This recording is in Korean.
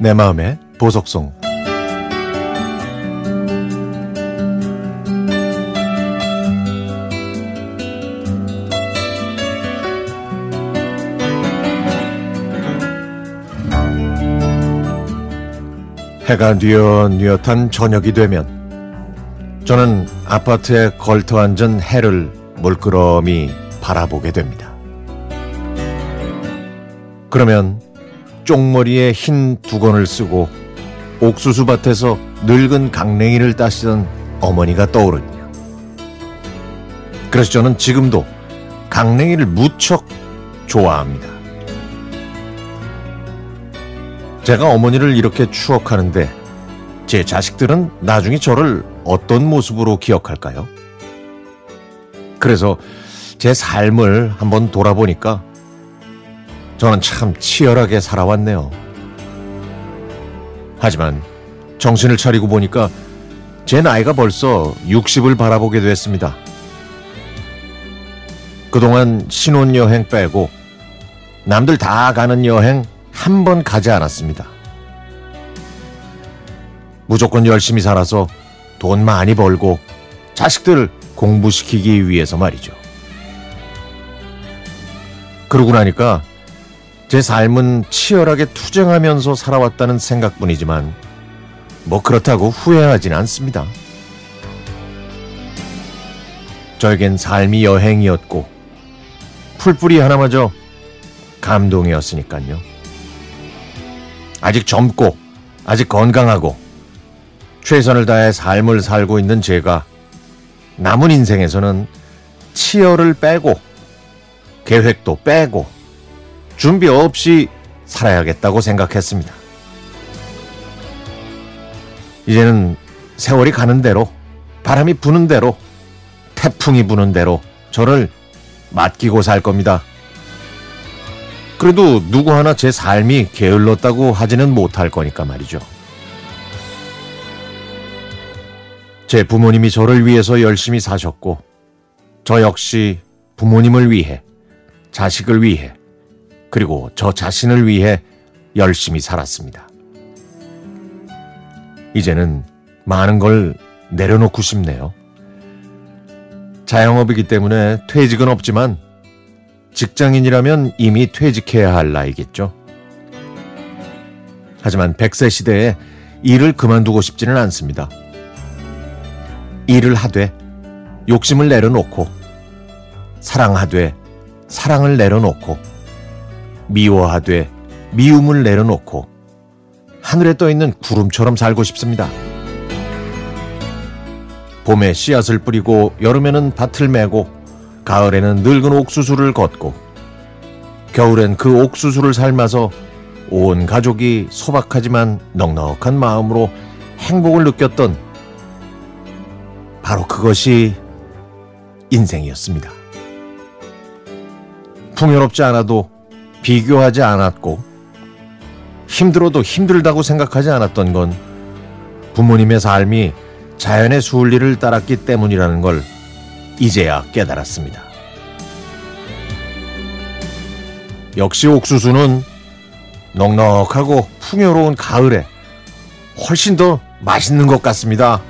내 마음의 보석송 해가 뉘엿뉘엿한 저녁이 되면 저는 아파트에 걸터 앉은 해를 물끄러미 바라보게 됩니다. 그러면 쪽머리에 흰 두건을 쓰고 옥수수 밭에서 늙은 강냉이를 따시던 어머니가 떠오르네요. 그래서 저는 지금도 강냉이를 무척 좋아합니다. 제가 어머니를 이렇게 추억하는데 제 자식들은 나중에 저를 어떤 모습으로 기억할까요? 그래서 제 삶을 한번 돌아보니까 저는 참 치열하게 살아왔네요. 하지만 정신을 차리고 보니까 제 나이가 벌써 60을 바라보게 됐습니다. 그동안 신혼여행 빼고 남들 다 가는 여행 한 번 가지 않았습니다. 무조건 열심히 살아서 돈 많이 벌고 자식들 공부시키기 위해서 말이죠. 그러고 나니까 제 삶은 치열하게 투쟁하면서 살아왔다는 생각뿐이지만 뭐 그렇다고 후회하진 않습니다. 저에겐 삶이 여행이었고 풀뿌리 하나마저 감동이었으니까요. 아직 젊고 아직 건강하고 최선을 다해 삶을 살고 있는 제가 남은 인생에서는 치열을 빼고 계획도 빼고 준비 없이 살아야겠다고 생각했습니다. 이제는 세월이 가는 대로 바람이 부는 대로 태풍이 부는 대로 저를 맡기고 살 겁니다. 그래도 누구 하나 제 삶이 게을렀다고 하지는 못할 거니까 말이죠. 제 부모님이 저를 위해서 열심히 사셨고, 저 역시 부모님을 위해, 자식을 위해, 그리고 저 자신을 위해 열심히 살았습니다. 이제는 많은 걸 내려놓고 싶네요. 자영업이기 때문에 퇴직은 없지만 직장인이라면 이미 퇴직해야 할 나이겠죠. 하지만 100세 시대에 일을 그만두고 싶지는 않습니다. 일을 하되 욕심을 내려놓고 사랑하되 사랑을 내려놓고 미워하되 미움을 내려놓고 하늘에 떠 있는 구름처럼 살고 싶습니다. 봄에 씨앗을 뿌리고 여름에는 밭을 메고 가을에는 늙은 옥수수를 걷고 겨울엔 그 옥수수를 삶아서 온 가족이 소박하지만 넉넉한 마음으로 행복을 느꼈던 바로 그것이 인생이었습니다. 풍요롭지 않아도 비교하지 않았고 힘들어도 힘들다고 생각하지 않았던 건 부모님의 삶이 자연의 순리를 따랐기 때문이라는 걸 이제야 깨달았습니다. 역시 옥수수는 넉넉하고 풍요로운 가을에 훨씬 더 맛있는 것 같습니다.